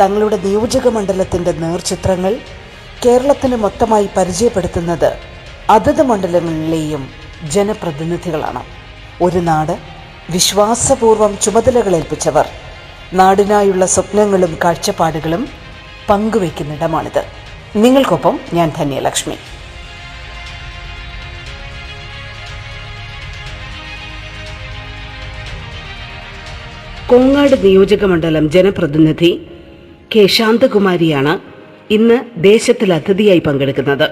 തങ്ങളുടെ നിയോജക മണ്ഡലത്തിന്റെ നേർചിത്രങ്ങൾ കേരളത്തിന് മൊത്തമായി പരിചയപ്പെടുത്തുന്നത് അതത് മണ്ഡലങ്ങളിലെയും ജനപ്രതിനിധികളാണ്. ഒരു നാട് വിശ്വാസപൂർവം ചുമതലകളേൽപ്പിച്ചവർ നാടിനായുള്ള സ്വപ്നങ്ങളും കാഴ്ചപ്പാടുകളും പങ്കുവയ്ക്കുന്നിടമാണിത്. നിങ്ങൾക്കൊപ്പം ഞാൻ ധന്യലക്ഷ്മി. കോങ്ങാട് നിയോജക മണ്ഡലം ജനപ്രതിനിധി കെ ശാന്തകുമാരിയാണ് ഇന്ന് ദേശത്തിൽ അതിഥിയായി പങ്കെടുക്കുന്നത്.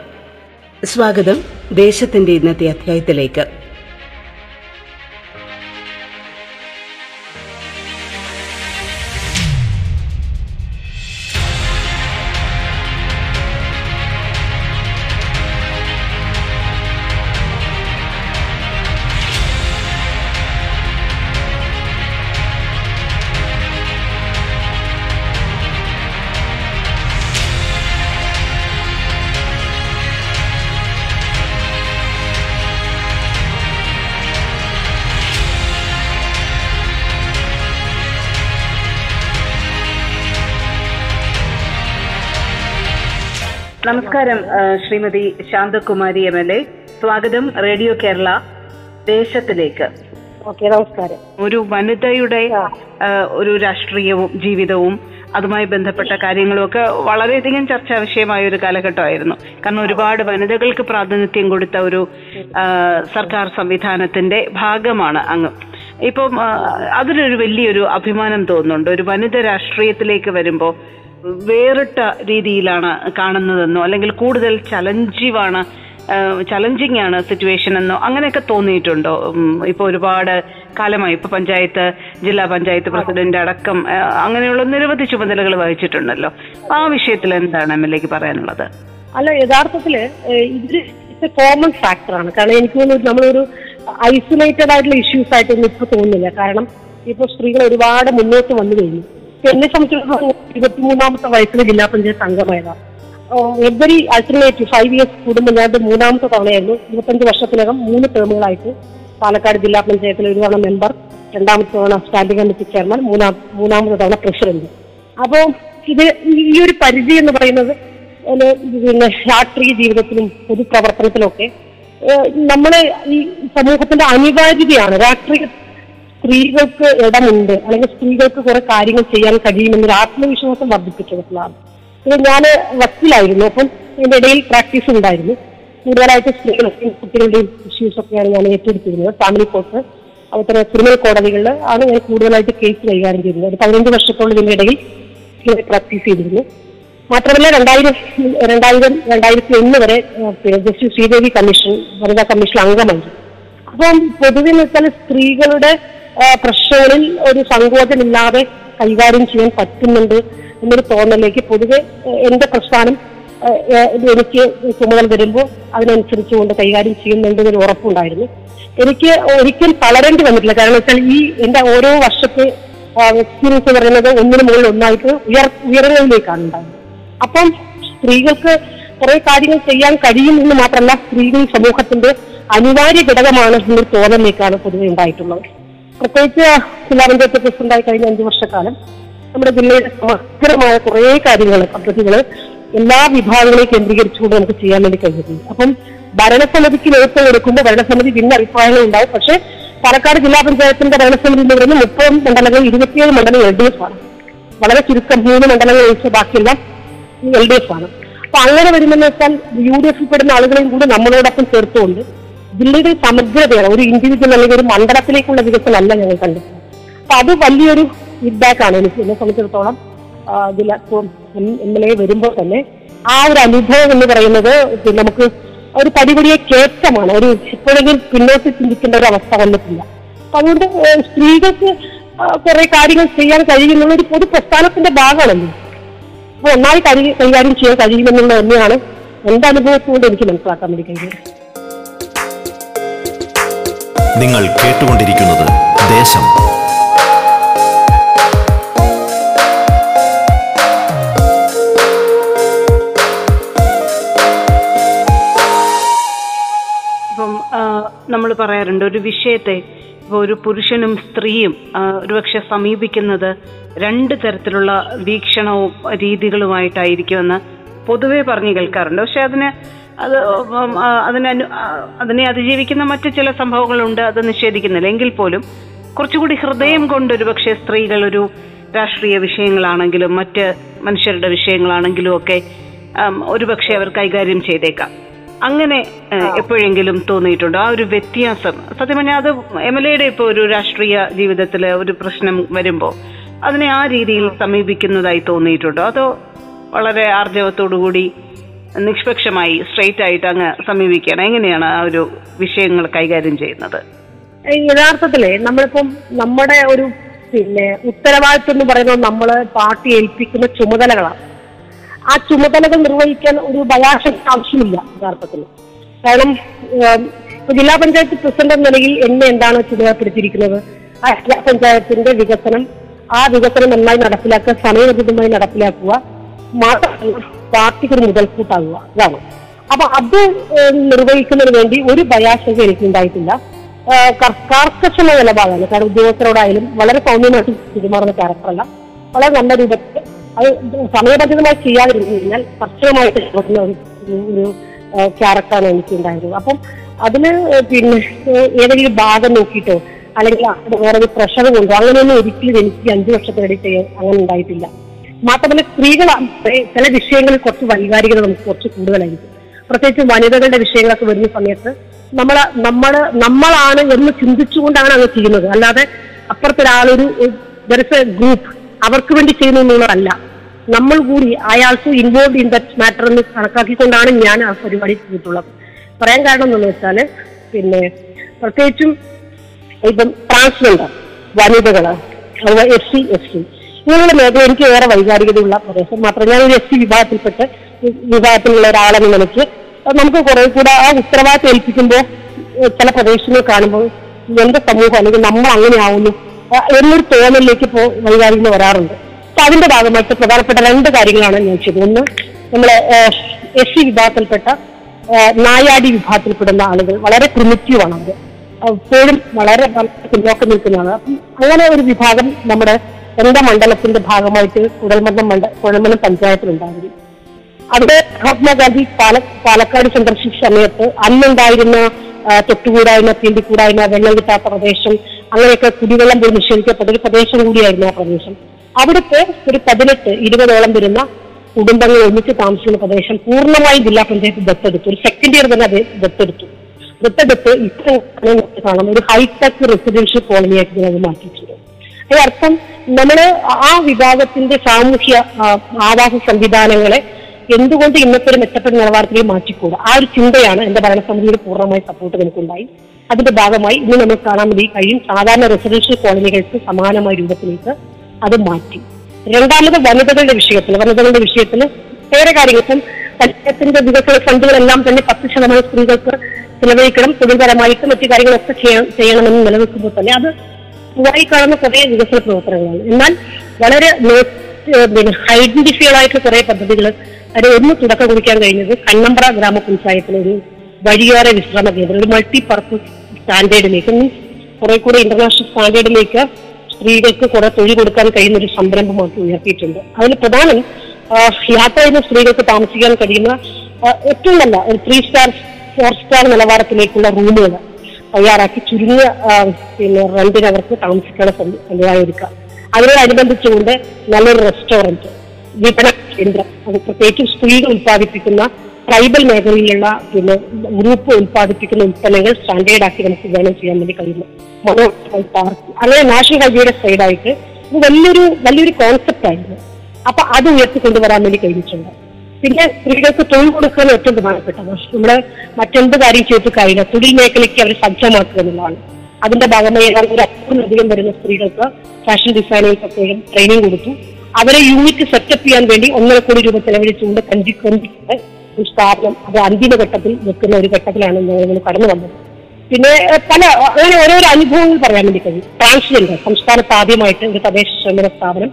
സ്വാഗതം ദേശത്തിന്റെ ഇന്നത്തെ അധ്യായത്തിലേക്ക്. നമസ്കാരം Shrimati Santhakumari M L A. സ്വാഗതം റേഡിയോ കേരള ദേശത്തിലേക്ക്. ഓക്കെ നമസ്കാരം. ഒരു വനിതയുടെ ഒരു രാഷ്ട്രീയവും ജീവിതവും അതുമായി ബന്ധപ്പെട്ട കാര്യങ്ങളും ഒക്കെ വളരെയധികം ചർച്ചാ വിഷയമായ ഒരു കാലഘട്ടമായിരുന്നു. കാരണം ഒരുപാട് വനിതകൾക്ക് പ്രാതിനിധ്യം കൊടുത്ത ഒരു സർക്കാർ സംവിധാനത്തിന്റെ ഭാഗമാണ് അങ്ങ്. ഇപ്പം അതിനൊരു വലിയൊരു അഭിമാനം തോന്നുന്നുണ്ട്. ഒരു വനിത രാഷ്ട്രീയത്തിലേക്ക് വരുമ്പോൾ വേറിട്ട രീതിയിലാണ് കാണുന്നതെന്നോ അല്ലെങ്കിൽ കൂടുതൽ ചലഞ്ചീവാണ് ചലഞ്ചിങ് ആണ് സിറ്റുവേഷൻ എന്നോ അങ്ങനെയൊക്കെ തോന്നിയിട്ടുണ്ടോ? ഇപ്പൊ ഒരുപാട് കാലമായി ഇപ്പൊ പഞ്ചായത്ത് ജില്ലാ പഞ്ചായത്ത് പ്രസിഡന്റ് അടക്കം അങ്ങനെയുള്ള നിരവധി ചുമതലകൾ വഹിച്ചിട്ടുണ്ടല്ലോ. ആ വിഷയത്തിൽ എന്താണ് എം എൽ എക്ക് പറയാനുള്ളത്? അല്ല യഥാർത്ഥത്തിൽ ഇത് കോമൺ ഫാക്ടറാണ് കാരണം എനിക്ക് തോന്നുന്നു നമ്മളൊരു ഐസൊലേറ്റഡ് ആയിട്ടുള്ള ഇഷ്യൂസ് ആയിട്ടൊന്നും ഇപ്പൊ തോന്നുന്നില്ല. കാരണം ഇപ്പൊ സ്ത്രീകൾ ഒരുപാട് മുന്നോട്ട് വന്നു കഴിഞ്ഞു. എന്നെ സംബന്ധിച്ചിടത്തോളം ഇരുപത്തിമൂന്നാമത്തെ വയസ്സിൽ ജില്ലാ പഞ്ചായത്ത് അംഗമായതാണ്. എവറി അൾട്ടർനേറ്റീവ് ഫൈവ് ഇയേഴ്സ് കൂടുമ്പോൾ ഞാൻ മൂന്നാമത്തെ തവണയായിരുന്നു. ഇരുപത്തഞ്ച് വർഷത്തിനകം മൂന്ന് ടേമുകളായിട്ട് പാലക്കാട് ജില്ലാ പഞ്ചായത്തിലെ ഒരു തവണ മെമ്പർ രണ്ടാമത്തെ തവണ സ്റ്റാൻഡിംഗ് കമ്മിറ്റി ചെയർമാൻ മൂന്നാം മൂന്നാമത്തെ തവണ പ്രസിഡന്റ് അപ്പോൾ ഇത് ഈ- ഒരു പരിധി എന്ന് പറയുന്നത് പിന്നെ രാഷ്ട്രീയ ജീവിതത്തിലും പൊതുപ്രവർത്തനത്തിലും ഒക്കെ ഏഹ് നമ്മൾ ഈ സമൂഹത്തിന്റെ അനിവാര്യതയാണ്. രാഷ്ട്രീയ സ്ത്രീകൾക്ക് ഇടമുണ്ട്. അല്ലെങ്കിൽ സ്ത്രീകൾക്ക് കുറെ കാര്യങ്ങൾ ചെയ്യാൻ കഴിയുമെന്നൊരു ആത്മവിശ്വാസം വർദ്ധിപ്പിച്ചിട്ടുള്ളതാണ് ഇത് ഞാൻ വക്കീലായിരുന്നു. അപ്പം എന്റെ ഇടയിൽ പ്രാക്ടീസ് ഉണ്ടായിരുന്നു. കൂടുതലായിട്ട് സ്ത്രീകളുടെയും കുട്ടികളുടെയും ഇഷ്യൂസ് ഒക്കെയാണ് ഞാൻ ഏറ്റെടുത്തിരുന്നത്. ഫാമിലി കോർട്ട് അതുപോലെ ക്രിമിനൽ കോടതികളിൽ ആണ് ഞാൻ കൂടുതലായിട്ട് കേസ് കൈകാര്യം ചെയ്തത്. ഒരു പതിനഞ്ച് വർഷത്തോളം ഇതിന്റെ ഇടയിൽ പ്രാക്ടീസ് ചെയ്തിരുന്നു. മാത്രമല്ല രണ്ടായിരം രണ്ടായിരം രണ്ടായിരത്തി ഒന്ന് വരെ ജസ്റ്റിസ് ശ്രീദേവി കമ്മീഷൻ വനിതാ കമ്മീഷൻ അംഗമായിരുന്നു അപ്പം പൊതുവെ വെച്ചാൽ സ്ത്രീകളുടെ പ്രശ്നങ്ങളിൽ ഒരു സങ്കോചമില്ലാതെ കൈകാര്യം ചെയ്യാൻ പറ്റുന്നുണ്ട് എന്നൊരു തോന്നലേക്ക് പൊതുവെ എന്റെ പ്രസ്ഥാനം എനിക്ക് ചുമതല വരുമ്പോൾ അതിനനുസരിച്ച് കൊണ്ട് കൈകാര്യം ചെയ്യുന്നുണ്ട് എന്നൊരു ഉറപ്പുണ്ടായിരുന്നു. എനിക്ക് ഒരിക്കൽ തളരേണ്ടി വന്നിട്ടില്ല. കാരണം വെച്ചാൽ ഈ എന്റെ ഓരോ വർഷത്തെ എക്സ്പീരിയൻസ് പറയുന്നത് ഒന്നിനു മുകളിൽ ഒന്നായിട്ട് ഉയർ ഉയരങ്ങളിലേക്കാണ് ഉണ്ടാകുന്നത് അപ്പം സ്ത്രീകൾക്ക് കുറെ കാര്യങ്ങൾ ചെയ്യാൻ കഴിയും എന്ന് മാത്രമല്ല സ്ത്രീകൾ സമൂഹത്തിന്റെ അനിവാര്യ ഘടകമാണ് എന്നൊരു തോന്നലേക്കാണ് പൊതുവെ ഉണ്ടായിട്ടുള്ളത്. പ്രത്യേകിച്ച് ജില്ലാ പഞ്ചായത്ത് പ്രസിഡന്റായി കഴിഞ്ഞ അഞ്ചു വർഷക്കാലം നമ്മുടെ ജില്ലയുടെ സമഗ്രമായ കുറെ കാര്യങ്ങൾ പദ്ധതികൾ എല്ലാ വിഭാഗങ്ങളെയും കേന്ദ്രീകരിച്ചുകൊണ്ട് നമുക്ക് ചെയ്യാൻ വേണ്ടി കഴിഞ്ഞിട്ടുണ്ട്. അപ്പം ഭരണസമിതിക്ക് നേതൃത്വം കൊടുക്കുമ്പോൾ ഭരണസമിതി ഭിന്ന അഭിപ്രായങ്ങൾ ഉണ്ടാവും. പക്ഷേ പാലക്കാട് ജില്ലാ പഞ്ചായത്തിന്റെ ഭരണസമിതി എന്ന് പറയുന്നത് മുപ്പത് മണ്ഡലങ്ങൾ ഇരുപത്തിയേഴ് മണ്ഡലങ്ങൾ എൽ ഡി എഫ് ആണ്. വളരെ ചുരുക്കം മൂന്ന് മണ്ഡലങ്ങൾ ഒഴിച്ച് ബാക്കിയെല്ലാം എൽ ഡി എഫ് ആണ്. അപ്പൊ അങ്ങനെ വരുമെന്ന് വെച്ചാൽ യു ഡി എഫിൽ പെടുന്ന ആളുകളെയും കൂടി നമ്മളോടൊപ്പം ചേർത്തുകൊണ്ട് ജില്ലയുടെ സമഗ്രതയാണ്. ഒരു ഇൻഡിവിജ്വൽ അല്ലെങ്കിൽ ഒരു മണ്ഡലത്തിലേക്കുള്ള വികസനം അല്ല ഞങ്ങൾ കണ്ടത്. അപ്പൊ അത് വലിയൊരു ഫീഡ്ബാക്ക് ആണ് എനിക്ക് എന്നെ സംബന്ധിച്ചിടത്തോളം ജില്ല എം എൽ എ വരുമ്പോൾ തന്നെ ആ ഒരു അനുഭവം എന്ന് പറയുന്നത് നമുക്ക് ഒരു പടിപടിയെ കയറ്റമാണ് ഒരു ഇപ്പോഴെങ്കിലും പിന്നോട്ട് ചിന്തിക്കേണ്ട ഒരു അവസ്ഥ വന്നിട്ടില്ല. അപ്പൊ അതുകൊണ്ട് സ്ത്രീകൾക്ക് കുറെ കാര്യങ്ങൾ ചെയ്യാൻ കഴിയുന്നുള്ള ഒരു പൊതു പ്രസ്ഥാനത്തിന്റെ ഭാഗമാണല്ലോ. അപ്പൊ ഒന്നായി കരി- കൈകാര്യം ചെയ്യാൻ കഴിയുമെന്നുള്ള തന്നെയാണ് എന്റെ അനുഭവത്തോട് എനിക്ക് മനസ്സിലാക്കാൻ വേണ്ടി കഴിയുന്നത് നിങ്ങൾ കേട്ടുകൊണ്ടിരിക്കുന്നത് ദേശം. ഇപ്പം നമ്മൾ പറയാറുണ്ട് ഒരു വിഷയത്തെ ഇപ്പോൾ ഒരു പുരുഷനും സ്ത്രീയും ഒരുപക്ഷെ സമീപിക്കുന്നത് രണ്ട് തരത്തിലുള്ള വീക്ഷണവും രീതികളുമായിട്ടായിരിക്കുമെന്ന് പൊതുവെ പറഞ്ഞു കേൾക്കാറുണ്ട്. പക്ഷെ അതിന് അത് അതിനെ അതിനെ അതിജീവിക്കുന്ന മറ്റു ചില സംഭവങ്ങളുണ്ട് അത് നിഷേധിക്കുന്നില്ല. എങ്കിൽ പോലും കുറച്ചുകൂടി ഹൃദയം കൊണ്ട് ഒരുപക്ഷെ സ്ത്രീകൾ ഒരു രാഷ്ട്രീയ വിഷയങ്ങളാണെങ്കിലും മറ്റ് മനുഷ്യരുടെ വിഷയങ്ങളാണെങ്കിലും ഒക്കെ ഒരുപക്ഷെ അവർ കൈകാര്യം ചെയ്തേക്കാം. അങ്ങനെ എപ്പോഴെങ്കിലും തോന്നിയിട്ടുണ്ടോ. ആ ഒരു വ്യത്യാസം സത്യം പറഞ്ഞാൽ അത് എം എൽ എയുടെ ഇപ്പോൾ ഒരു രാഷ്ട്രീയ ജീവിതത്തിൽ ഒരു പ്രശ്നം വരുമ്പോൾ അതിനെ ആ രീതിയിൽ സമീപിക്കുന്നതായി തോന്നിയിട്ടുണ്ടോ. അതോ വളരെ ആർജവത്തോടുകൂടി നിഷ്പക്ഷമായി സ്ട്രെയിറ്റ് ആയിട്ട് അങ്ങ് സമീപിക്കുകയാണ്. എങ്ങനെയാണ് ആ ഒരു വിഷയങ്ങൾ കൈകാര്യം ചെയ്യുന്നത്? യഥാർത്ഥത്തിൽ നമ്മളിപ്പം നമ്മുടെ ഒരു പിന്നെ ഉത്തരവാദിത്വം എന്ന് പറയുന്നത് നമ്മൾ പാർട്ടി ഏൽപ്പിക്കുന്ന ചുമതലകളാണ്. ആ ചുമതലകൾ നിർവഹിക്കാൻ ഒരു ബയാഷൻ ആവശ്യമില്ല യഥാർത്ഥത്തിൽ കാരണം ജില്ലാ പഞ്ചായത്ത് പ്രസിഡന്റ് എന്ന നിലയിൽ എന്നെ എന്താണ് ചുമതലപ്പെടുത്തിയിരിക്കുന്നത്? ആ ജില്ലാ പഞ്ചായത്തിന്റെ വികസനം ആ വികസനം നന്നായി നടപ്പിലാക്കുക സമയബന്ധിതമായി നടപ്പിലാക്കുക മാത്രമല്ല പാർട്ടിക്ക് ഒരു മുതൽക്കൂട്ടാകുക അതാണ് അപ്പൊ അത് നിർവഹിക്കുന്നതിന് വേണ്ടി ഒരു ഭയാശങ്ക എനിക്കുണ്ടായിട്ടില്ല. ഉണ്ടായിട്ടില്ല കർ- കർക്കശമായ നിലപാടാണ്. കാരണം ഉദ്യോഗസ്ഥരോടായാലും വളരെ സൗമ്യമായിട്ട് പെരുമാറുന്ന ക്യാരക്ടറല്ല വളരെ നല്ല രൂപത്തിൽ അത് സമയബന്ധിതമായി ചെയ്യാതിരുന്നു കഴിഞ്ഞാൽ കർശനമായിട്ട് ഒരു ക്യാരക്ടറാണ് എനിക്ക് ഉണ്ടായിരുന്നത് അപ്പം അതിന് പിന്നെ ഏതെങ്കിലും ഭാഗം നോക്കിയിട്ടോ അല്ലെങ്കിൽ വേറെ ഒരു പ്രഷർ കൊണ്ടോ അങ്ങനെയൊന്നും ഒരിക്കലും എനിക്ക് അഞ്ചു വർഷത്തിനിടയിൽ അങ്ങനെ ഉണ്ടായിട്ടില്ല. മാത്രമല്ല സ്ത്രീകൾ ചില വിഷയങ്ങളിൽ കുറച്ച് വൈകാരികത നമുക്ക് കുറച്ച് കൂടുതലായിരിക്കും. പ്രത്യേകിച്ച് വനിതകളുടെ വിഷയങ്ങളൊക്കെ വരുന്ന സമയത്ത് നമ്മൾ നമ്മൾ നമ്മളാണ് എന്ന് ചിന്തിച്ചുകൊണ്ടാണ് അത് ചെയ്യുന്നത്. അല്ലാതെ അപ്പുറത്തൊരാളൊരു ഗ്രൂപ്പ് അവർക്ക് വേണ്ടി ചെയ്യുന്നു എന്നുള്ളതല്ല നമ്മൾ കൂടി അയാൾക്ക് ഇൻവോൾവ് ഇൻ ദറ്റ് മാറ്റർ എന്ന് കണക്കാക്കിക്കൊണ്ടാണ് ഞാൻ ആ പരിപാടി ചെയ്തിട്ടുള്ളത്. പറയാൻ കാരണം എന്താണെന്ന് വെച്ചാൽ പിന്നെ പ്രത്യേകിച്ചും ഇപ്പം ട്രാൻസ്ജെൻഡർ വനിതകൾ എസ് സി എസ് ടി ഇങ്ങനെയുള്ള മേഖല എനിക്ക് ഏറെ വൈകാരികതയുള്ള പ്രദേശം മാത്രം. ഞാൻ ഒരു എസ് സി വിഭാഗത്തിൽപ്പെട്ട് വിഭാഗത്തിലുള്ള ഒരാളെന്ന നിലയ്ക്ക്. നമുക്ക് കുറെ കൂടെ ആ ഉത്തരവാദിത്വം ഏൽപ്പിക്കുമ്പോൾ ചില പ്രദേശങ്ങൾ കാണുമ്പോൾ എന്റെ സമൂഹം അല്ലെങ്കിൽ നമ്മൾ അങ്ങനെ ആവുന്നു എന്നൊരു തോന്നലിലേക്ക് ഇപ്പോൾ വൈകാരികത വരാറുണ്ട്. അപ്പൊ അതിന്റെ ഭാഗമായിട്ട് പ്രധാനപ്പെട്ട രണ്ട് കാര്യങ്ങളാണ് ഞാൻ ചെയ്തത്. ഒന്ന് നമ്മളെ എസ് സി വിഭാഗത്തിൽപ്പെട്ട നായാടി വിഭാഗത്തിൽപ്പെടുന്ന ആളുകൾ വളരെ പ്രിമിറ്റീവാണ് അവർ. എപ്പോഴും വളരെ പിന്നോക്കം നിൽക്കുന്നതാണ്. അങ്ങനെ ഒരു വിഭാഗം നമ്മുടെ എന്റെ മണ്ഡലത്തിന്റെ ഭാഗമായിട്ട് കുഴൽമന്ദം മണ്ഡ കുഴൽമന്ദം പഞ്ചായത്തിലുണ്ടായിരുന്നു അവിടെ മഹാത്മാഗാന്ധി പാല പാലക്കാട് സന്ദർശിച്ച സമയത്ത് അന്നുണ്ടായിരുന്ന തൊട്ടുകൂടായ്മ തീണ്ടിക്കൂടായ്മ വെള്ളം കിട്ടാത്ത പ്രദേശം അങ്ങനെയൊക്കെ കുടിവെള്ളം പോയി നിഷേധിക്കപ്പെട്ട ഒരു പ്രദേശം കൂടിയായിരുന്നു ആ പ്രദേശം. അവിടുത്തെ ഒരു പതിനെട്ട് ഇരുപതോളം വരുന്ന കുടുംബങ്ങൾ ഒന്നിച്ച് താമസിക്കുന്ന പ്രദേശം പൂർണമായി ജില്ലാ പഞ്ചായത്ത് ദത്തെടുത്തു. ഒരു സെക്കൻഡ് ഇയർ തന്നെ അത് ദത്തെടുത്തു. ദത്തെടുത്ത് ഇത്ര കാണാം. ഒരു ഹൈടെക് റെസിഡൻഷ്യൽ കോളനിയായിട്ട് അത് മാറ്റിയിട്ടുണ്ട്. അതിനർത്ഥം നമ്മൾ ആ വിഭാഗത്തിന്റെ സാമൂഹ്യ ആവാസ സംവിധാനങ്ങളെ എന്തുകൊണ്ട് ഇന്നത്തെ ഒരു മെച്ചപ്പെട്ട നിലവാരത്തിലേക്ക് മാറ്റിക്കൂടാ? ആ ഒരു ചിന്തയാണ് എന്റെ ഭരണസമിതിയുടെ പൂർണമായി സപ്പോർട്ട് നമുക്കുണ്ടായി അതിന്റെ ഭാഗമായി ഇന്ന് നമുക്ക് കാണാൻ വേണ്ടി കഴിയും സാധാരണ റെസിഡൻഷ്യൽ കോളനികൾക്ക് സമാനമായ രൂപത്തിലേക്ക് അത് മാറ്റി. രണ്ടാമത് വനിതകളുടെ വിഷയത്തിൽ വനിതകളുടെ വിഷയത്തിൽ വേറെ കാര്യങ്ങൾ ഇപ്പം പഞ്ചായത്തിന്റെ വികസന ഫണ്ടുകളെല്ലാം തന്നെ പത്ത് ശതമാനം സ്ത്രീകൾക്ക് ചിലവഴിക്കണം. തൊഴിൽപരമായിട്ട് മറ്റു കാര്യങ്ങളൊക്കെ ചെയ്യണം ചെയ്യണമെന്ന് നിലനിൽക്കുമ്പോൾ തന്നെ അത് പുതുതായി കാണുന്ന കുറെ വികസന പ്രവർത്തനങ്ങളാണ് എന്നാൽ വളരെ പിന്നെ ഐഡന്റിഫൈഡ് ആയിട്ടുള്ള കുറെ പദ്ധതികൾ അതിന് ഒന്ന് തുടക്കം കുറിക്കാൻ കഴിഞ്ഞത് കണ്ണമ്പ്ര ഗ്രാമപഞ്ചായത്തിലെ ഒരു വഴിയേറെ വിശ്രമ കേന്ദ്രം ഒരു മൾട്ടി പർപ്പസ് സ്റ്റാൻഡേർഡിലേക്ക് മീൻസ് കുറെ കൂടെ ഇന്റർനാഷണൽ സ്റ്റാൻഡേർഡിലേക്ക് സ്ത്രീകൾക്ക് കുറെ തൊഴിൽ കൊടുക്കാൻ കഴിയുന്ന ഒരു സംരംഭമാക്കി ഉയർത്തിയിട്ടുണ്ട്. അതിൽ പ്രധാനം യാത്ര ചെയ്യുന്ന സ്ത്രീകൾക്ക് താമസിക്കാൻ കഴിയുന്ന ഏറ്റവും നല്ല ത്രീ സ്റ്റാർ ഫോർ സ്റ്റാർ നിലവാരത്തിലേക്കുള്ള റൂമുകൾ തയ്യാറാക്കി ചുരുങ്ങിയ പിന്നെ റെന്റിന് അവർക്ക് താമസിക്കാനുള്ള സംവി- സംവിധാനം ഒരുക്കുക അതിനോടനുബന്ധിച്ചുകൊണ്ട് നല്ലൊരു റെസ്റ്റോറന്റ് വിപണ കേന്ദ്രം അത് പ്രത്യേകിച്ചും സ്ത്രീകൾ ഉത്പാദിപ്പിക്കുന്ന ട്രൈബൽ മേഖലയിലുള്ള പിന്നെ ഗ്രൂപ്പ് ഉത്പാദിപ്പിക്കുന്ന ഉൽപ്പന്നങ്ങൾ സ്റ്റാൻഡേർഡ് ആക്കി നമുക്ക് വിതരണം ചെയ്യാൻ വേണ്ടി കഴിയുന്നു. മനോ പാർക്ക് അങ്ങനെ നാഷണൽ ഹൈവേയുടെ സൈഡായിട്ട് ഇത് വലിയൊരു വലിയൊരു കോൺസെപ്റ്റ് ആയിരുന്നു അപ്പൊ അത് ഉയർത്തി കൊണ്ടുവരാൻ വേണ്ടി കഴിഞ്ഞിട്ടുണ്ട്. പിന്നെ സ്ത്രീകൾക്ക് തൊഴിൽ കൊടുക്കാൻ ഏറ്റവും പ്രധാനപ്പെട്ടത്. നമ്മുടെ മറ്റെന്ത് കാര്യം ചെയ്ത് കഴിഞ്ഞാൽ തൊഴിൽ മേഖലയ്ക്ക് അവർ സജ്ജമാക്കുക എന്നുള്ളതാണ്. അതിന്റെ ഭാഗമായി ഏതാണ്ട് ഒരു അധികം വരുന്ന സ്ത്രീകൾക്ക് ഫാഷൻ പ്രത്യേകം ട്രെയിനിങ് കൊടുത്തു. അവരെ യൂണിറ്റ് സെറ്റപ്പ് ചെയ്യാൻ വേണ്ടി ഒന്നര കോടി രൂപ ചെലവഴിച്ചുകൊണ്ട് കഞ്ചി കൊണ്ടിട്ട് ഒരു സ്ഥാപനം അത് അന്തിമഘട്ടത്തിൽ നിൽക്കുന്ന ഒരു ഘട്ടത്തിലാണ് ഞങ്ങൾ കടന്നു വന്നത്. പിന്നെ പല അങ്ങനെ ഓരോരോ അനുഭവങ്ങൾ പറയാൻ വേണ്ടി കഴിയും. ട്രാൻസ്ജെൻഡർ സംസ്ഥാനത്ത് ആദ്യമായിട്ട് ഒരു തദ്ദേശ സ്വയംഭരണ സ്ഥാപനം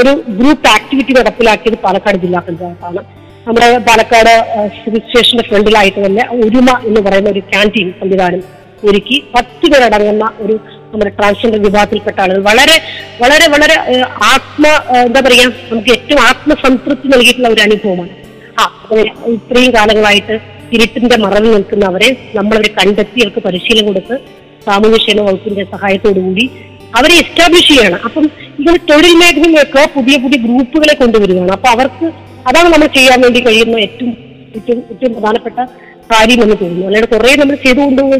ഒരു ഗ്രൂപ്പ് ആക്ടിവിറ്റി നടപ്പിലാക്കിയത് പാലക്കാട് ജില്ലാ പഞ്ചായത്താണ്. നമ്മുടെ പാലക്കാട് സിവിൽ സ്റ്റേഷന്റെ ഫ്രണ്ടിലായിട്ട് തന്നെ ഒരുമ എന്ന് പറയുന്ന ഒരു ക്യാന്റീൻ സംവിധാനം ഒരുക്കി പത്ത് പേരടങ്ങുന്ന ഒരു നമ്മുടെ ട്രാൻസ്ജെൻഡർ വിഭാഗത്തിൽപ്പെട്ട ആളുകൾ. വളരെ വളരെ വളരെ ആത്മ എന്താ പറയാ നമുക്ക് ഏറ്റവും ആത്മസംതൃപ്തി നൽകിയിട്ടുള്ള ഒരു അനുഭവമാണ്. ആ ഇത്രയും കാലങ്ങളായിട്ട് ഇരുട്ടിന്റെ മറവിൽ നിൽക്കുന്നവരെ നമ്മളവരെ കണ്ടെത്തി അവർക്ക് പരിശീലനം കൊടുത്ത് സാമൂഹ്യക്ഷേമ വകുപ്പിന്റെ സഹായത്തോടുകൂടി അവരെ എസ്റ്റാബ്ലിഷ് ചെയ്യണം. അപ്പം ഇങ്ങനെ തൊഴിൽ മേഖലയിലൊക്കെ പുതിയ പുതിയ ഗ്രൂപ്പുകളെ കൊണ്ടുവരികയാണ്. അപ്പൊ അവർക്ക് അതാണ് നമ്മൾ ചെയ്യാൻ വേണ്ടി കഴിയുന്ന ഏറ്റവും ഏറ്റവും ഏറ്റവും പ്രധാനപ്പെട്ട കാര്യം എന്ന് തോന്നുന്നു. അല്ലാതെ കുറെ നമ്മൾ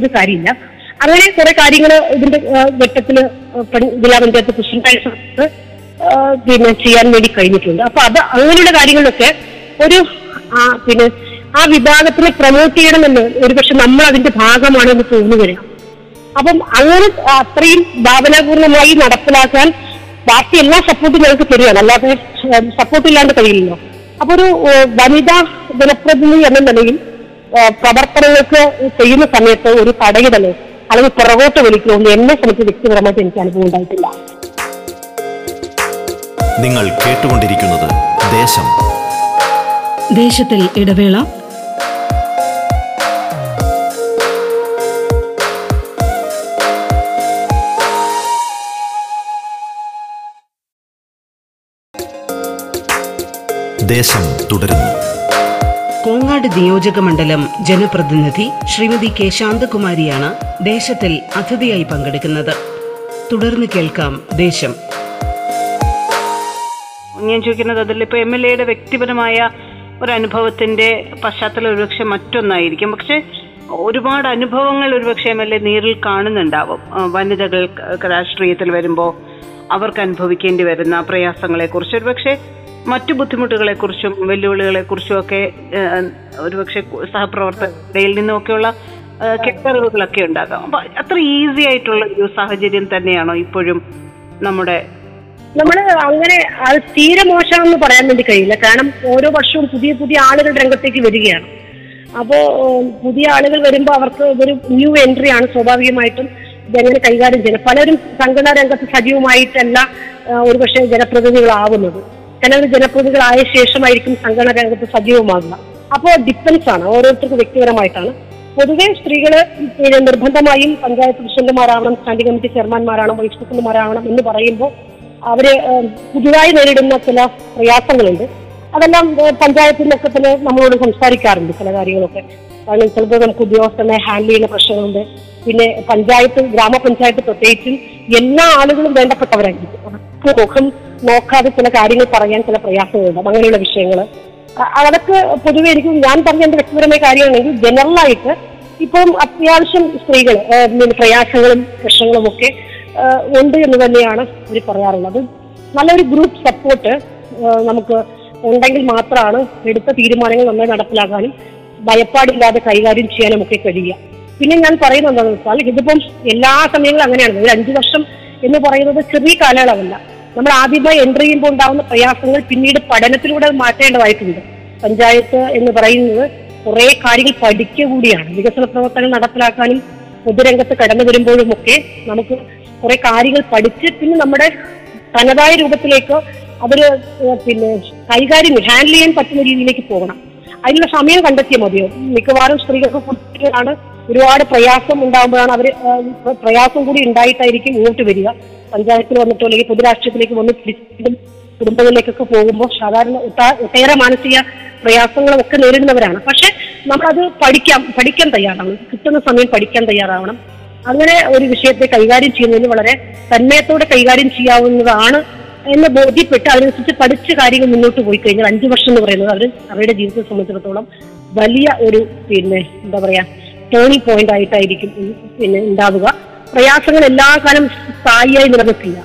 ഒരു കാര്യമില്ല. അങ്ങനെ കുറെ കാര്യങ്ങൾ ഇതിന്റെ ഘട്ടത്തിൽ ജില്ലാ പഞ്ചായത്ത് പ്രസിഡന്റായ പിന്നെ ചെയ്യാൻ വേണ്ടി കഴിഞ്ഞിട്ടുണ്ട്. അപ്പൊ അത് അങ്ങനെയുള്ള കാര്യങ്ങളൊക്കെ ഒരു പിന്നെ ആ വിഭാഗത്തിനെ പ്രൊമോട്ട് ചെയ്യണമെന്ന് ഒരുപക്ഷെ നമ്മൾ അതിന്റെ ഭാഗമാണെന്ന് തോന്നി വരാം അപ്പം അങ്ങനെ അത്രയും ഭാവനാപൂർണമായി നടപ്പിലാക്കാൻ പാർട്ടി എല്ലാ സപ്പോർട്ടും ഞങ്ങൾക്ക് തരികയാണ്. അല്ലാതെ സപ്പോർട്ട് ഇല്ലാണ്ട് കഴിയില്ലല്ലോ. അപ്പൊ ഒരു വനിതാ ജനപ്രതിനിധി എന്ന നിലയിൽ പ്രവർത്തനങ്ങൾക്ക് ചെയ്യുന്ന സമയത്ത് ഒരു തടയിടലോ അല്ലെങ്കിൽ പുറകോട്ട് വലിക്കലോ എന്നെ സംബന്ധിച്ച് വ്യക്തിപരമായിട്ട് എനിക്ക് അനുഭവം ഉണ്ടായിട്ടില്ല. നിങ്ങൾ കേട്ടുകൊണ്ടിരിക്കുന്നത് ദേശം. ദേശത്തിൽ ഇടവേള ദേശം തുടരുന്നു. കോങ്ങാട് നിയോജക മണ്ഡലം ജനപ്രതിനിധി ശ്രീമതി കെ ശാന്തകുമാരിയാണ് ദേശത്തിൽ അതിഥിയായി പങ്കെടുക്കുന്നത്. തുടർന്ന് കേൾക്കാം ദേശം. ഞാൻ ചോദിക്കുന്നത് അതിൽ ഇപ്പൊ എം എൽ എയുടെ വ്യക്തിപരമായ ഒരു അനുഭവത്തിന്റെ പശ്ചാത്തലം ഒരുപക്ഷെ മറ്റൊന്നായിരിക്കും. പക്ഷെ ഒരുപാട് അനുഭവങ്ങൾ ഒരുപക്ഷെ എം എൽ എ നേരിൽ കാണുന്നുണ്ടാവും. വനിതകൾ രാഷ്ട്രീയത്തിൽ വരുമ്പോൾ അവർക്ക് അനുഭവിക്കേണ്ടി വരുന്ന പ്രയാസങ്ങളെ കുറിച്ച് ഒരുപക്ഷെ മറ്റു ബുദ്ധിമുട്ടുകളെ കുറിച്ചും വെല്ലുവിളികളെ കുറിച്ചും ഒക്കെ ഒരുപക്ഷെ സഹപ്രവർത്തകയിൽ നിന്നുമൊക്കെയുള്ള കെട്ടറിവുകളൊക്കെ ഉണ്ടാകാം. അപ്പൊ അത്ര ഈസി ആയിട്ടുള്ള ഒരു സാഹചര്യം തന്നെയാണോ ഇപ്പോഴും നമ്മുടെ നമ്മൾ അങ്ങനെ അത് തീരെ മോശമെന്ന് പറയാൻ വേണ്ടി കഴിയില്ല. കാരണം ഓരോ വർഷവും പുതിയ പുതിയ ആളുകൾ രംഗത്തേക്ക് വരികയാണ്. അപ്പോ പുതിയ ആളുകൾ വരുമ്പോൾ അവർക്ക് ഒരു ന്യൂ എൻട്രി ആണ് സ്വാഭാവികമായിട്ടും ജനങ്ങളെ കൈകാര്യം ചെയ്യുന്നത്. പലരും സംഘടനാ രംഗത്ത് സജീവമായിട്ടല്ല ഒരുപക്ഷെ ജനപ്രതിനിധികളാവുന്നത്. ചിലർ ജനപ്രതിനിധികളായ ശേഷമായിരിക്കും സംഘടന രംഗത്ത് സജീവമാകുക. അപ്പോൾ ഡിഫൻസ് ആണ് ഓരോരുത്തർക്കും വ്യക്തിപരമായിട്ടാണ്. പൊതുവെ സ്ത്രീകൾ പിന്നെ നിർബന്ധമായും പഞ്ചായത്ത് പ്രസിഡന്റുമാരാവണം സ്റ്റാൻഡിംഗ് കമ്മിറ്റി ചെയർമാൻമാരാവണം വൈസ് പ്രസിഡന്റുമാരാവണം എന്ന് പറയുമ്പോൾ അവർ പുതുതായി നേരിടുന്ന ചില പ്രയാസങ്ങളുണ്ട്. അതെല്ലാം പഞ്ചായത്തിനൊക്കെ തന്നെ നമ്മളോട് സംസാരിക്കാറുണ്ട് ചില കാര്യങ്ങളൊക്കെ. കാരണം ചിലപ്പോൾ നമുക്ക് ഉദ്യോഗസ്ഥനെ ഹാൻഡിൽ ചെയ്യുന്ന പ്രശ്നങ്ങളുണ്ട്. പിന്നെ പഞ്ചായത്ത് ഗ്രാമപഞ്ചായത്ത് പ്രത്യേകിച്ചും എല്ലാ ആളുകളും വേണ്ടപ്പെട്ടവരായിരിക്കും. മുഖം നോക്കാതെ ചില കാര്യങ്ങൾ പറയാൻ ചില പ്രയാസങ്ങളുണ്ട്. അങ്ങനെയുള്ള വിഷയങ്ങൾ അതൊക്കെ പൊതുവെ എനിക്ക് ഞാൻ പറഞ്ഞ എന്റെ വ്യക്തിപരമായ കാര്യമാണെങ്കിൽ ജനറലായിട്ട് ഇപ്പം അത്യാവശ്യം സ്ത്രീകൾ പ്രയാസങ്ങളും പ്രശ്നങ്ങളും ഒക്കെ ഉണ്ട് എന്ന് തന്നെയാണ് അവർ പറയാറുള്ളത്. നല്ലൊരു ഗ്രൂപ്പ് സപ്പോർട്ട് നമുക്ക് ഉണ്ടെങ്കിൽ മാത്രമാണ് എടുത്ത തീരുമാനങ്ങൾ നന്നായി നടപ്പിലാക്കാനും ഭയപ്പാടില്ലാതെ കൈകാര്യം ചെയ്യാനും ഒക്കെ കഴിയുക. പിന്നെ ഞാൻ പറയുന്നത് എന്താണെന്ന് വെച്ചാൽ ഇതിപ്പം എല്ലാ സമയങ്ങളും അങ്ങനെയാണ്. ഒരു അഞ്ചു വർഷം എന്ന് പറയുന്നത് ചെറിയ കാലയളവല്ല. നമ്മൾ ആദ്യമായി എൻട്രി ചെയ്യുമ്പോൾ ഉണ്ടാകുന്ന പ്രയാസങ്ങൾ പിന്നീട് പഠനത്തിലൂടെ മാറ്റേണ്ടതായിട്ടുണ്ട്. പഞ്ചായത്ത് എന്ന് പറയുന്നത് കുറെ കാര്യങ്ങൾ പഠിക്കുക കൂടിയാണ്. വികസന പ്രവർത്തനങ്ങൾ നടപ്പിലാക്കാനും പൊതുരംഗത്ത് കടന്നു വരുമ്പോഴും ഒക്കെ നമുക്ക് കുറെ കാര്യങ്ങൾ പഠിച്ച് പിന്നെ നമ്മുടെ തനതായ രൂപത്തിലേക്ക് അവർ പിന്നെ കൈകാര്യം ഹാൻഡിൽ ചെയ്യാൻ പറ്റുന്ന രീതിയിലേക്ക് പോകണം. അതിനുള്ള സമയം കണ്ടെത്തിയാൽ മതിയോ? മിക്കവാറും സ്ത്രീകൾക്ക് കുട്ടികളാണ് ഒരുപാട് പ്രയാസം ഉണ്ടാകുമ്പോഴാണ് അവർ പ്രയാസം കൂടി ഉണ്ടായിട്ടായിരിക്കും ഇങ്ങോട്ട് വരിക. പഞ്ചായത്തിൽ വന്നിട്ടോ അല്ലെങ്കിൽ പൊതുരാഷ്ട്രീയത്തിലേക്ക് വന്ന് കുടുംബങ്ങളിലേക്കൊക്കെ പോകുമ്പോൾ സാധാരണ ഒട്ടേറെ മാനസിക പ്രയാസങ്ങളും ഒക്കെ നേരിടുന്നവരാണ്. പക്ഷെ നമ്മളത് പഠിക്കാം പഠിക്കാൻ തയ്യാറാവണം. കിട്ടുന്ന സമയം പഠിക്കാൻ തയ്യാറാവണം. അങ്ങനെ ഒരു വിഷയത്തെ കൈകാര്യം ചെയ്യുന്നതിന് വളരെ തന്മയത്തോടെ കൈകാര്യം ചെയ്യാവുന്നതാണ് എന്ന് ബോധ്യപ്പെട്ട് അതിനനുസരിച്ച് പഠിച്ച കാര്യങ്ങൾ മുന്നോട്ട് പോയി കഴിഞ്ഞാൽ അഞ്ചു വർഷം എന്ന് പറയുന്നത് അവർ അവരുടെ ജീവിതത്തെ സംബന്ധിച്ചിടത്തോളം വലിയ ഒരു പിന്നെ എന്താ പറയാ ടേണിംഗ് പോയിന്റ് ആയിട്ടായിരിക്കും പിന്നെ ഉണ്ടാവുക. പ്രയാസങ്ങൾ എല്ലാ കാലം സ്ഥായിയായി നിലനിൽക്കില്ല.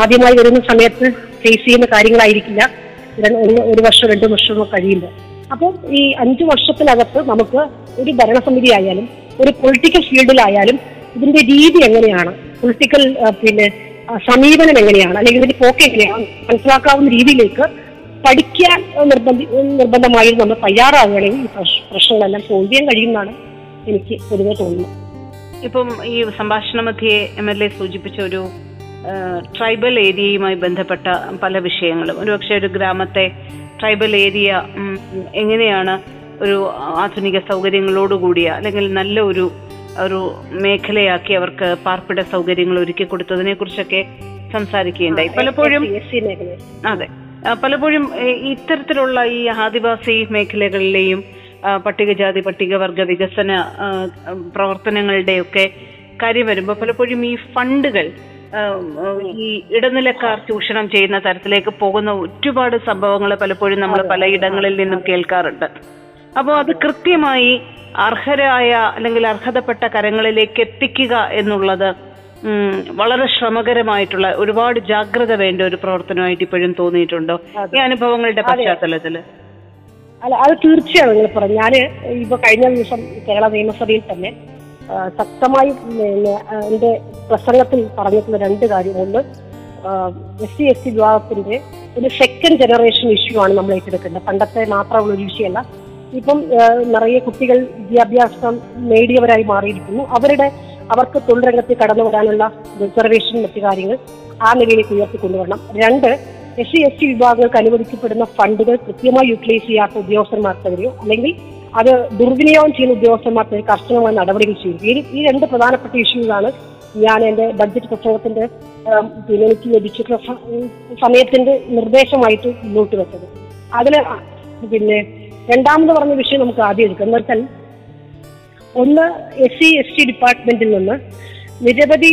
ആദ്യമായി വരുന്ന സമയത്ത് ഫേസ് ചെയ്യുന്ന കാര്യങ്ങളായിരിക്കില്ല. ഒരു വർഷം രണ്ടു വർഷമോ കഴിയില്ല. അപ്പോൾ ഈ അഞ്ചു വർഷത്തിനകത്ത് നമുക്ക് ഒരു ഭരണസമിതി ആയാലും ഒരു പൊളിറ്റിക്കൽ ഫീൽഡിലായാലും ഇതിന്റെ രീതി എങ്ങനെയാണ്? പൊളിറ്റിക്കൽ പിന്നെ സമീപനം എങ്ങനെയാണ്? അല്ലെങ്കിൽ ഇതിന്റെ പോക്ക് എങ്ങനെയാണ്? മനസ്സിലാക്കാവുന്ന രീതിയിലേക്ക് പഠിക്കാൻ നിർബന്ധി നിർബന്ധമായി നമ്മൾ തയ്യാറാവുകയാണെങ്കിൽ ഈ പ്രശ്നങ്ങളെല്ലാം സോൾവ് ചെയ്യാൻ കഴിയുമെന്നാണ് എനിക്ക് പൊതുവെ തോന്നുന്നത്. ഇപ്പം ഈ സംഭാഷണ മധ്യേ എം എൽ എ സൂചിപ്പിച്ച ഒരു ട്രൈബൽ ഏരിയയുമായി ബന്ധപ്പെട്ട പല വിഷയങ്ങളും. ഒരുപക്ഷെ ഒരു ഗ്രാമത്തെ ട്രൈബൽ ഏരിയ എങ്ങനെയാണ് ഒരു ആധുനിക സൗകര്യങ്ങളോടുകൂടിയ അല്ലെങ്കിൽ നല്ല ഒരു ഒരു മേഖലയാക്കി അവർക്ക് പാർപ്പിട സൗകര്യങ്ങൾ ഒരുക്കി കൊടുത്തതിനെ കുറിച്ചൊക്കെ സംസാരിക്കുകയുണ്ടായി. പലപ്പോഴും അതെ. പലപ്പോഴും ഇത്തരത്തിലുള്ള ഈ ആദിവാസി മേഖലകളിലെയും പട്ടികജാതി പട്ടികവർഗ വികസന പ്രവർത്തനങ്ങളുടെയൊക്കെ കാര്യം വരുമ്പോൾ പലപ്പോഴും ഈ ഫണ്ടുകൾ ഈ ഇടനിലക്കാർ ചൂഷണം ചെയ്യുന്ന തരത്തിലേക്ക് പോകുന്ന ഒരുപാട് സംഭവങ്ങൾ പലപ്പോഴും നമ്മൾ പലയിടങ്ങളിൽ നിന്നും കേൾക്കാറുണ്ട്. അപ്പോൾ അത് കൃത്യമായി അർഹരായ അല്ലെങ്കിൽ അർഹതപ്പെട്ട കരങ്ങളിലേക്ക് എത്തിക്കുക എന്നുള്ളത് വളരെ ശ്രമകരമായിട്ടുള്ള ഒരുപാട് ജാഗ്രത വേണ്ട ഒരു പ്രവർത്തനമായിട്ട് ഇപ്പോഴും തോന്നിയിട്ടുണ്ടോ? ഈ അനുഭവങ്ങളുടെ പശ്ചാത്തലത്തിൽ. അല്ല അത് തീർച്ചയാണ് നിങ്ങൾ പറഞ്ഞു ഞാൻ ഇപ്പൊ കഴിഞ്ഞ ദിവസം കേരള നിയമസഭയിൽ തന്നെ ശക്തമായി എന്റെ പ്രസംഗത്തിൽ പറഞ്ഞിട്ടുള്ള രണ്ട് കാര്യം. ഒന്ന് എസ് സി എസ് ടി വിഭാഗത്തിന്റെ ഒരു സെക്കൻഡ് ജനറേഷൻ ഇഷ്യൂ ആണ് നമ്മൾ ഏറ്റെടുക്കേണ്ടത്. പണ്ടത്തെ മാത്രമുള്ള ഒരു വിഷയമല്ല. ഇപ്പം നിറയെ കുട്ടികൾ വിദ്യാഭ്യാസം നേടിയവരായി മാറിയിരിക്കുന്നു. അവരുടെ അവർക്ക് തൊഴിൽ രംഗത്ത് കടന്നു വരാനുള്ള റിസർവേഷൻ മറ്റു കാര്യങ്ങൾ ആ നിലയിലേക്ക് ഉയർത്തിക്കൊണ്ടുവരണം. രണ്ട് എസ് സി എസ് ടി വിഭാഗങ്ങൾക്ക് അനുവദിക്കപ്പെടുന്ന ഫണ്ടുകൾ കൃത്യമായി യൂട്ടിലൈസ് ചെയ്യാത്ത ഉദ്യോഗസ്ഥന്മാർക്കെതിരെയോ അല്ലെങ്കിൽ അത് ദുർവിനിയോഗം ചെയ്യുന്ന ഉദ്യോഗസ്ഥന്മാർക്കെതിരെ കർശനമായ നടപടികൾ ചെയ്യും ഈ ഈ രണ്ട് പ്രധാനപ്പെട്ട ഇഷ്യൂസാണ് ഞാൻ എന്റെ ബഡ്ജറ്റ് പ്രസംഗത്തിന്റെ പിന്നെ എനിക്ക് ലഭിച്ചിട്ടുള്ള സമയത്തിന്റെ നിർദ്ദേശമായിട്ട് മുന്നോട്ട് വെച്ചത്. അതിന് പിന്നെ രണ്ടാമത് പറഞ്ഞ വിഷയം നമുക്ക് ആദ്യം എടുക്കാം. എന്ന് വെച്ചാൽ ഒന്ന് എസ് സി എസ് ടി ഡിപ്പാർട്ട്മെന്റിൽ നിന്ന് നിരവധി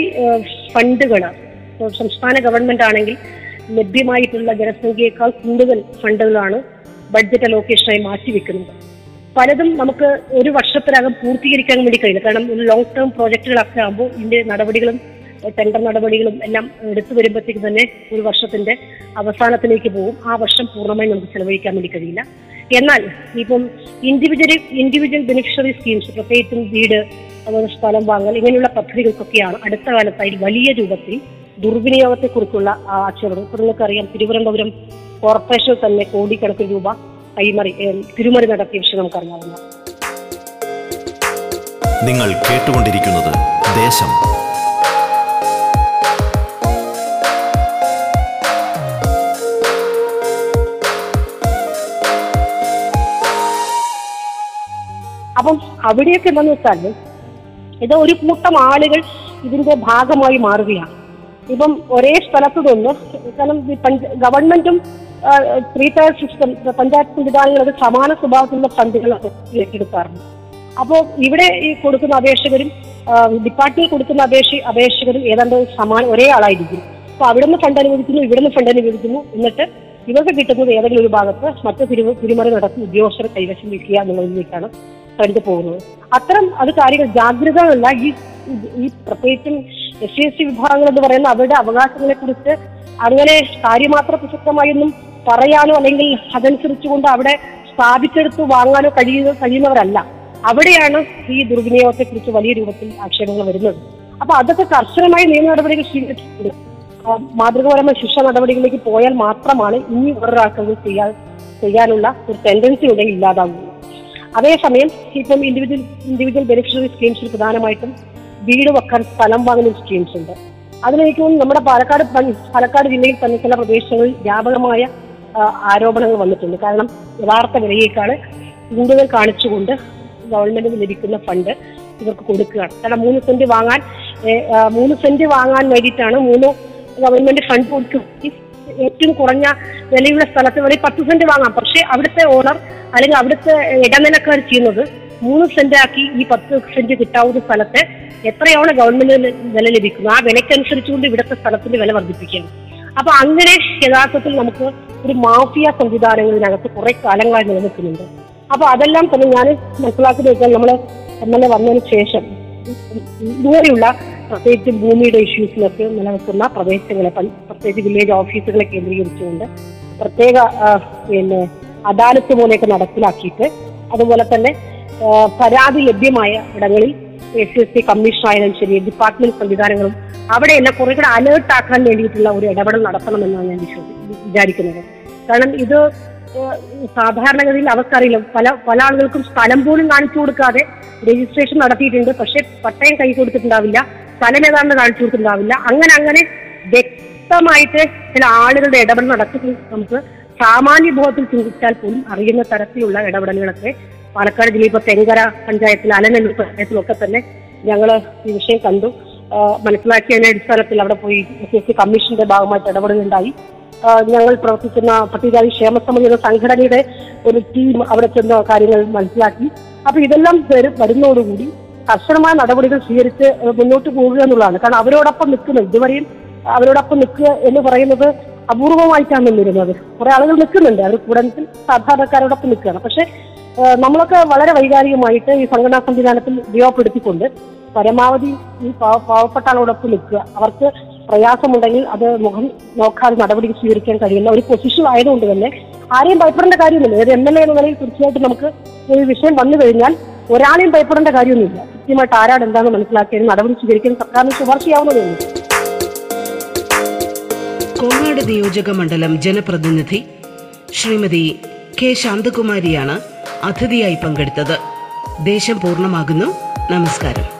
ഫണ്ടുകൾ സംസ്ഥാന ഗവൺമെന്റ് ആണെങ്കിൽ ലഭ്യമായിട്ടുള്ള ജനസംഖ്യയേക്കാൾ കൂടുതൽ ഫണ്ടുകളാണ് ബഡ്ജറ്റ് അലോക്കേഷനായി മാറ്റിവെക്കുന്നത്. പലതും നമുക്ക് ഒരു വർഷത്തിനകം പൂർത്തീകരിക്കാൻ വേണ്ടി കഴിയില്ല. കാരണം ഒരു ലോങ് ടേം പ്രോജക്റ്റുകളൊക്കെ ആകുമ്പോൾ ഇതിന്റെ നടപടികളും ടെൻഡർ നടപടികളും എല്ലാം എടുത്തു വരുമ്പോഴത്തേക്ക് തന്നെ ഒരു വർഷത്തിന്റെ അവസാനത്തിലേക്ക് പോകും. ആ വർഷം പൂർണമായി നമുക്ക് ചെലവഴിക്കാൻ വേണ്ടി കഴിയില്ല. എന്നാൽ ഇപ്പം ഇൻഡിവിജ്വൽ ഇൻഡിവിജ്വൽ ബെനിഫിഷ്യറി സ്കീംസ് പ്രത്യേകിച്ചും വീട് അതുപോലെ സ്ഥലം വാങ്ങൽ ഇങ്ങനെയുള്ള പദ്ധതികൾക്കൊക്കെയാണ് അടുത്ത കാലത്തായി വലിയ രൂപത്തിൽ ദുർവിനിയോഗത്തെക്കുറിച്ചുള്ള ആക്ഷേപങ്ങൾ ഇപ്പൊ നിങ്ങൾക്കറിയാം തിരുവനന്തപുരം കോർപ്പറേഷൻ തന്നെ കോടിക്കണക്കിന് രൂപ കൈമറി തിരുമറി നടത്തിയ വിഷയം നമുക്കറിയാവുന്ന. നിങ്ങൾ കേട്ടുകൊണ്ടിരിക്കുന്നത് ദേശം. അപ്പം അവിടെയൊക്കെ എന്താന്ന് വെച്ചാൽ ഇത് ഒരു കൂട്ടം ആളുകൾ ഇതിന്റെ ഭാഗമായി മാറുകയാണ്. ഇപ്പം ഒരേ സ്ഥലത്ത് നിന്ന് കാരണം ഗവൺമെന്റും ത്രീ ടയർ സിസ്റ്റം പഞ്ചായത്ത് സംവിധാനങ്ങളൊക്കെ സമാന സ്വഭാവത്തിലുള്ള ഫണ്ടുകൾ ഏറ്റെടുക്കാറുണ്ട് അപ്പോൾ ഇവിടെ ഈ കൊടുക്കുന്ന അപേക്ഷകരും ഡിപ്പാർട്ട്മെന്റ് കൊടുക്കുന്ന അപേക്ഷ അപേക്ഷകരും ഏതാണ്ട് സമാന ഒരേ ആളായിരിക്കും. അപ്പൊ അവിടെ നിന്ന് ഫണ്ട് അനുവദിക്കുന്നു ഇവിടെ നിന്ന് ഫണ്ട് അനുവദിക്കുന്നു എന്നിട്ട് ഇവർക്ക് കിട്ടുന്നത് ഏതെങ്കിലും ഒരു ഭാഗത്ത് മറ്റു തിരുവ തിരുമറി നടത്തി ഉദ്യോഗസ്ഥർ കൈവശം വയ്ക്കുക എന്നുള്ളതിലേക്കാണ് ഫണ്ട് പോകുന്നത്. അത്തരം അത് കാര്യങ്ങൾ ഈ ഈ പ്രത്യേകിച്ചും എസ് സി എസ് ടി വിഭാഗങ്ങൾ എന്ന് പറയുന്ന അവരുടെ അവകാശങ്ങളെ കുറിച്ച് അങ്ങനെ കാര്യമാത്ര പ്രസക്തമായൊന്നും പറയാനോ അല്ലെങ്കിൽ അതനുസരിച്ചുകൊണ്ട് അവിടെ സ്ഥാപിച്ചെടുത്ത് വാങ്ങാനോ കഴിയുന്ന കഴിയുന്നവരല്ല. അവിടെയാണ് ഈ ദുർവിനിയോഗത്തെ കുറിച്ച് വലിയ രൂപത്തിൽ ആക്ഷേപങ്ങൾ വരുന്നത്. അപ്പൊ അതൊക്കെ കർശനമായി നിയമ നടപടികൾ സ്വീകരിച്ചിട്ടുണ്ട്. മാതൃകാപരമായ ശിക്ഷ നടപടികളിലേക്ക് പോയാൽ മാത്രമാണ് ഇനി ഒരാൾക്കത് ചെയ്യാൻ ചെയ്യാനുള്ള ഒരു ടെൻഡൻസി ഉണ്ടെങ്കിൽ ഇല്ലാതാകുന്നത് അതേസമയം ഇപ്പം ഇൻഡിവിജ്വൽ ഇൻഡിവിജ്വൽ ബെനിഫിഷ്യറി സ്കീംസിൽ പ്രധാനമായിട്ടും വീട് വെക്കാൻ സ്ഥലം വാങ്ങുന്ന സ്കീംസ് ഉണ്ട്. അതിലേക്ക് നമ്മുടെ പാലക്കാട് പാലക്കാട് ജില്ലയിൽ തന്നെ ചില പ്രദേശങ്ങളിൽ വ്യാപകമായ ആരോപണങ്ങൾ വന്നിട്ടുണ്ട്. കാരണം യഥാർത്ഥ വിലയേക്കാൾ കൂടുതൽ കാണിച്ചുകൊണ്ട് ഗവൺമെന്റിന് ലഭിക്കുന്ന ഫണ്ട് ഇവർക്ക് കൊടുക്കുകയാണ്. കാരണം മൂന്ന് സെന്റ് വാങ്ങാൻ മൂന്ന് സെന്റ് വാങ്ങാൻ വേണ്ടിയിട്ടാണ് മൂന്ന് ഗവൺമെന്റ് ഫണ്ട് കൊടുക്കും ഏറ്റവും കുറഞ്ഞ വിലയുള്ള സ്ഥലത്ത് വേണമെങ്കിൽ പത്ത് സെന്റ് വാങ്ങാം. പക്ഷേ അവിടുത്തെ ഓണർ അല്ലെങ്കിൽ അവിടുത്തെ ഇടനിലക്കാർ ചെയ്യുന്നത് മൂന്ന് സെന്റ് ആക്കി ഈ പത്ത് സെന്റ് കിട്ടാവുന്ന സ്ഥലത്തെ എത്രയാണ് ഗവൺമെന്റിന് വില ലഭിക്കുന്നത് ആ വിലക്കനുസരിച്ചുകൊണ്ട് ഇവിടുത്തെ സ്ഥലത്തിന്റെ വില വർദ്ധിപ്പിക്കുന്നു അപ്പൊ അങ്ങനെ യഥാർത്ഥത്തിൽ നമുക്ക് ഒരു മാഫിയ സംവിധാനങ്ങളിനകത്ത് കുറെ കാലങ്ങളായി നിലനിൽക്കുന്നുണ്ട്. അപ്പൊ അതെല്ലാം തന്നെ ഞാൻ മനസ്സിലാക്കി വെച്ചാൽ നമ്മൾ എം എൽ എ വന്നതിന് ശേഷം ഇതുവരെയുള്ള പ്രത്യേകിച്ച് ഭൂമിയുടെ ഇഷ്യൂസിലൊക്കെ നിലനിൽക്കുന്ന പ്രദേശങ്ങളെ പ്രത്യേകിച്ച് വില്ലേജ് ഓഫീസുകളെ കേന്ദ്രീകരിച്ചുകൊണ്ട് പ്രത്യേക പിന്നെ അദാലത്ത് പോലെയൊക്കെ നടപ്പിലാക്കിയിട്ട് അതുപോലെ തന്നെ പരാതി ലഭ്യമായ ഇടങ്ങളിൽ എസ് എസ് സി കമ്മീഷൻ ആയാലും ശരി ഡിപ്പാർട്ട്മെന്റ് സംവിധാനങ്ങളും അവിടെയെല്ലാം കുറെ കൂടെ അലേർട്ട് ആക്കാൻ വേണ്ടിയിട്ടുള്ള ഒരു ഇടപെടൽ നടത്തണമെന്നാണ് ഞാൻ വിചാരിക്കുന്നത്. കാരണം ഇത് സാധാരണഗതിയിൽ അവർക്കറിയില്ല പല പല ആളുകൾക്കും സ്ഥലം പോലും കാണിച്ചു കൊടുക്കാതെ രജിസ്ട്രേഷൻ നടത്തിയിട്ടുണ്ട്. പക്ഷെ പട്ടയം കൈ കൊടുത്തിട്ടുണ്ടാവില്ല. സ്ഥലം ഏതാണെന്ന് കാണിച്ചു കൊടുത്തിട്ടുണ്ടാവില്ല. അങ്ങനെ അങ്ങനെ വ്യക്തമായിട്ട് ചില ആളുകളുടെ ഇടപെടൽ നടക്കുന്നത് നമുക്ക് സാമാന്യ ബോധത്തിൽ ചിന്തിച്ചാൽ പോലും അറിയുന്ന തരത്തിലുള്ള ഇടപെടലുകളൊക്കെ പാലക്കാട് ജില്ലയിൽ ഇപ്പൊ തെങ്കര പഞ്ചായത്തിൽ അലനല്ലൂർ പഞ്ചായത്തിലൊക്കെ തന്നെ ഞങ്ങൾ ഈ വിഷയം കണ്ടു. മനസ്സിലാക്കിയതിന്റെ അടിസ്ഥാനത്തിൽ അവിടെ പോയി എസ് എസ് സി കമ്മീഷന്റെ ഭാഗമായിട്ട് ഇടപെടുകയുണ്ടായി ഞങ്ങൾ പ്രവർത്തിക്കുന്ന പട്ടികജാതി ക്ഷേമ സമിതി എന്ന സംഘടനയുടെ ഒരു ടീം അവിടെ ചെന്ന കാര്യങ്ങൾ മനസ്സിലാക്കി. അപ്പൊ ഇതെല്ലാം വരും വരുന്നതോടുകൂടി കർശനമായ നടപടികൾ സ്വീകരിച്ച് മുന്നോട്ട് പോവുക എന്നുള്ളതാണ്. കാരണം അവരോടൊപ്പം നിൽക്കുന്നത് ഇതുവരെയും അവരോടൊപ്പം നിൽക്കുക എന്ന് പറയുന്നത് അപൂർവമായിട്ടാണ് നിന്നിരുന്നത്. കുറെ ആളുകൾ നിൽക്കുന്നുണ്ട്. അവർ കൂടെ നിൽക്കും സാധാരണക്കാരോടൊപ്പം നിൽക്കുകയാണ്. പക്ഷെ നമ്മളൊക്കെ വളരെ വൈകാരികമായിട്ട് ഈ സംഘടനാ സംവിധാനത്തിൽ ഉപയോഗപ്പെടുത്തിക്കൊണ്ട് പരമാവധി ഈ പാവ- പാവപ്പെട്ട ആളോടൊപ്പം നിൽക്കുക. അവർക്ക് പ്രയാസമുണ്ടെങ്കിൽ അത് മുഖം നോക്കാതെ നടപടി സ്വീകരിക്കാൻ കഴിയുന്ന ഒരു പൊസിഷൻ ആയതുകൊണ്ട് തന്നെ ആരെയും ഭയപ്പെടേണ്ട കാര്യമൊന്നുമില്ല. ഏത് എം എൽ എ എന്ന നിലയിൽ തീർച്ചയായിട്ടും നമുക്ക് ഒരു വിഷയം വന്നു കഴിഞ്ഞാൽ ഒരാളെയും ഭയപ്പെടേണ്ട കാര്യമൊന്നുമില്ല. കൃത്യമായിട്ട് ആരാണ് എന്താണെന്ന് മനസ്സിലാക്കിയതിന് നടപടി സ്വീകരിക്കാൻ സർക്കാരിന് ശുപാർശ ചെയ്യാവുന്നതേ കോങ്ങാട് നിയോജക മണ്ഡലം ജനപ്രതിനിധി ശ്രീമതി കെ ശാന്തകുമാരിയാണ് അതിഥിയായി പങ്കെടുത്തത്. ദേശം പൂർണമാകുന്നു. നമസ്കാരം.